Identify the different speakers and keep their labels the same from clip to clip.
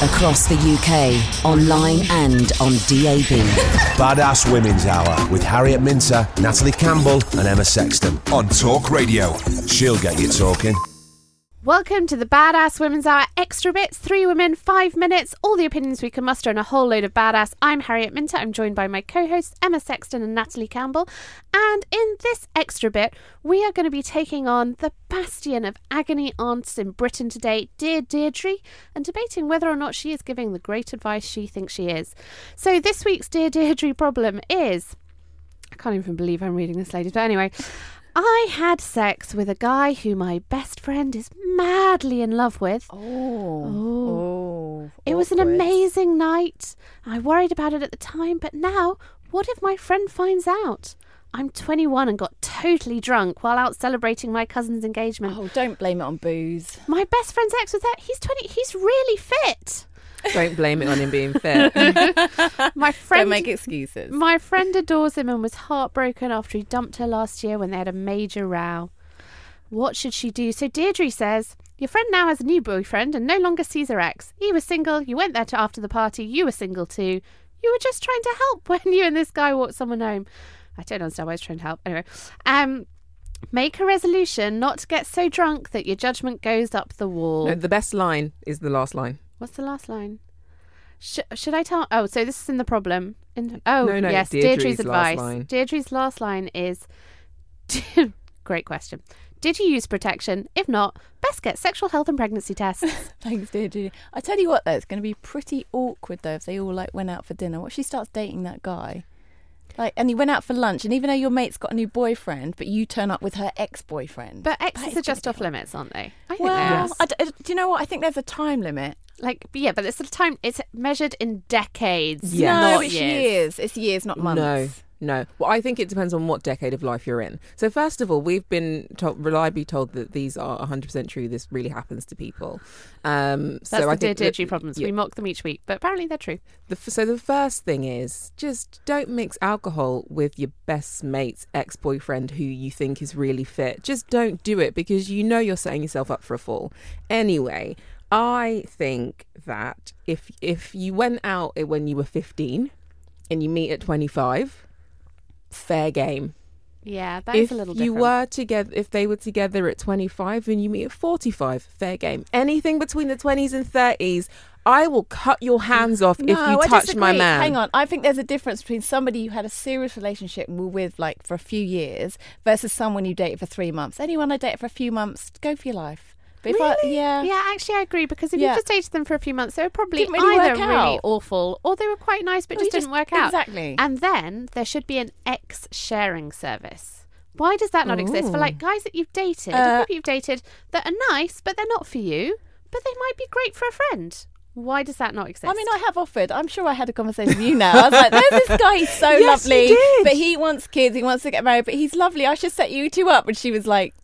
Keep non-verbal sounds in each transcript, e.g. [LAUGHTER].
Speaker 1: Across the UK, online and on DAB. [LAUGHS]
Speaker 2: Badass Women's Hour with Harriet Minter, Natalie Campbell, and Emma Sexton on Talk Radio. She'll get you talking.
Speaker 3: Welcome to the Badass Women's Hour Extra Bits. Three women, five minutes, all the opinions we can muster, and a whole load of badass. I'm Harriet Minter. I'm joined by my co hosts, Emma Sexton and Natalie Campbell. And in this extra bit, we are going to be taking on the bastion of agony aunts in Britain today, Dear Deirdre, and debating whether or not she is giving the great advice she thinks she is. So this week's Dear Deirdre problem is. I can't even believe I'm reading this, ladies. But anyway, I had sex with a guy who my best friend is madly in love with.
Speaker 4: Oh.
Speaker 3: Oh. oh it was an amazing night. I worried about it at the time, but now, what if my friend finds out? I'm 21 and got totally drunk while out celebrating my cousin's engagement.
Speaker 4: Oh, don't blame it on booze.
Speaker 3: My best friend's ex was there. He's 20. He's really fit.
Speaker 5: Don't blame it on him being fit. [LAUGHS]
Speaker 3: My friend
Speaker 4: Don't make excuses.
Speaker 3: My friend adores him and was heartbroken after he dumped her last year when they had a major row. What should she do? So Deirdre says, Your friend now has a new boyfriend and no longer sees her ex. He was single, you went there to after the party, you were single too. You were just trying to help [LAUGHS] when you and this guy walked someone home. I don't understand why he's trying to help. Anyway, um, make a resolution not to get so drunk that your judgment goes up the wall.
Speaker 5: No, the best line is the last line.
Speaker 3: What's the last line? Sh- should I tell? Oh, so this is in the problem. In- oh,
Speaker 5: No, no,
Speaker 3: yes.
Speaker 5: Deirdre's
Speaker 3: Deirdre's,
Speaker 5: last
Speaker 3: advice.
Speaker 5: line.
Speaker 3: Deirdre's last line is [LAUGHS] great question. Did you use protection? If not, best get sexual health and pregnancy tests. [LAUGHS]
Speaker 4: Thanks, Deirdre. I tell you what, though, it's going to be pretty awkward though if they all like went out for dinner. What if she starts dating that guy? Like, and he went out for lunch, and even though your mate's got a new boyfriend, but you turn up with her ex-boyfriend.
Speaker 3: but exes are just off limits, aren't they? I think
Speaker 4: Well,
Speaker 3: they are.
Speaker 4: I d- I- do you know what? I think there's a time limit.
Speaker 3: Like, but yeah, but it's the time. It's measured in decades.
Speaker 5: Yeah.
Speaker 4: no,
Speaker 3: not
Speaker 4: it's
Speaker 3: years.
Speaker 4: years. It's years, not months.
Speaker 5: No, no. Well, I think it depends on what decade of life you're in. So, first of all, we've been told, reliably told that these are 100% true. This really happens to people. Um,
Speaker 3: That's
Speaker 5: so
Speaker 3: the
Speaker 5: I
Speaker 3: Dear
Speaker 5: think that-
Speaker 3: Deirdre problems.
Speaker 5: yeah.
Speaker 3: We mock them each week, but apparently they're true.
Speaker 5: The, so the first thing is just don't mix alcohol with your best mate's ex-boyfriend who you think is really fit. Just don't do it because you know you're setting yourself up for a fall. Anyway, I think that if if you went out when you were 15 and you meet at 25, fair game.
Speaker 3: Yeah, that is
Speaker 5: if
Speaker 3: a little
Speaker 5: you were together, if they were together at 25 and you meet at 45, fair game. Anything between the 20s and 30s, I will cut your hands off if
Speaker 4: No,
Speaker 5: you
Speaker 4: I
Speaker 5: touch my
Speaker 4: disagree.
Speaker 5: man.
Speaker 4: Hang on. I think there's a difference between somebody you had a serious relationship with, like for a few years, versus someone you dated for three months. Anyone I dated for a few months, go for your life. But if I, yeah,
Speaker 3: Yeah, actually, I agree because if
Speaker 4: Yeah.
Speaker 3: you just dated them for a few months, they were probably
Speaker 4: really
Speaker 3: either really awful or they were quite nice but
Speaker 4: Well,
Speaker 3: just didn't
Speaker 4: just-
Speaker 3: work out.
Speaker 4: exactly.
Speaker 3: And then there should be an ex sharing service. Why does that not exist for like guys that you've dated,
Speaker 4: Uh,
Speaker 3: people you've dated that are nice but they're not for you, but they might be great for a friend? Why does that not exist?
Speaker 4: I mean, I have offered. I'm sure I had a conversation with you now. I was like, "There's this guy. He's so [LAUGHS]
Speaker 5: Yes,
Speaker 4: lovely, but he wants kids. He wants to get married, but he's lovely. I should set you two up." And she was like,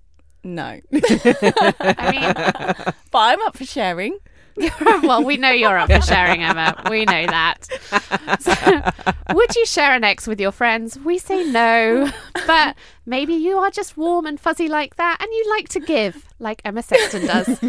Speaker 4: "No, [LAUGHS]
Speaker 3: I mean,
Speaker 4: but I'm up for sharing." [LAUGHS]
Speaker 3: well, we know you're up for sharing, Emma. We know that. So, [LAUGHS] would you share an ex with your friends? We say no, but maybe you are just warm and fuzzy like that, and you like to give, like Emma Sexton does. [LAUGHS]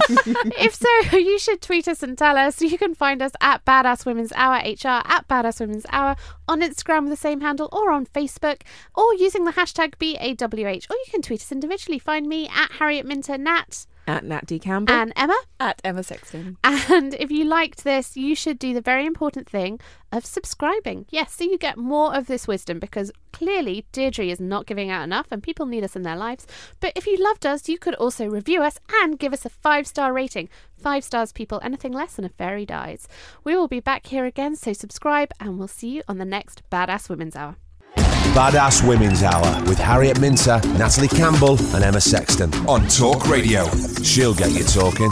Speaker 3: if so, you should tweet us and tell us. You can find us at Badass Women's Hour HR at Badass Women's Hour on Instagram with the same handle, or on Facebook, or using the hashtag BAWH. Or you can tweet us individually. Find me at Harriet Minter Nat.
Speaker 5: At Nat D. Campbell.
Speaker 3: And Emma?
Speaker 4: At Emma Sexton.
Speaker 3: And if you liked this, you should do the very important thing of subscribing. Yes, so you get more of this wisdom because clearly Deirdre is not giving out enough and people need us in their lives. But if you loved us, you could also review us and give us a five star rating. Five stars, people, anything less than a fairy dies. We will be back here again, so subscribe and we'll see you on the next Badass Women's Hour.
Speaker 2: Badass Women's Hour with Harriet Minter, Natalie Campbell, and Emma Sexton on Talk Radio. She'll get you talking.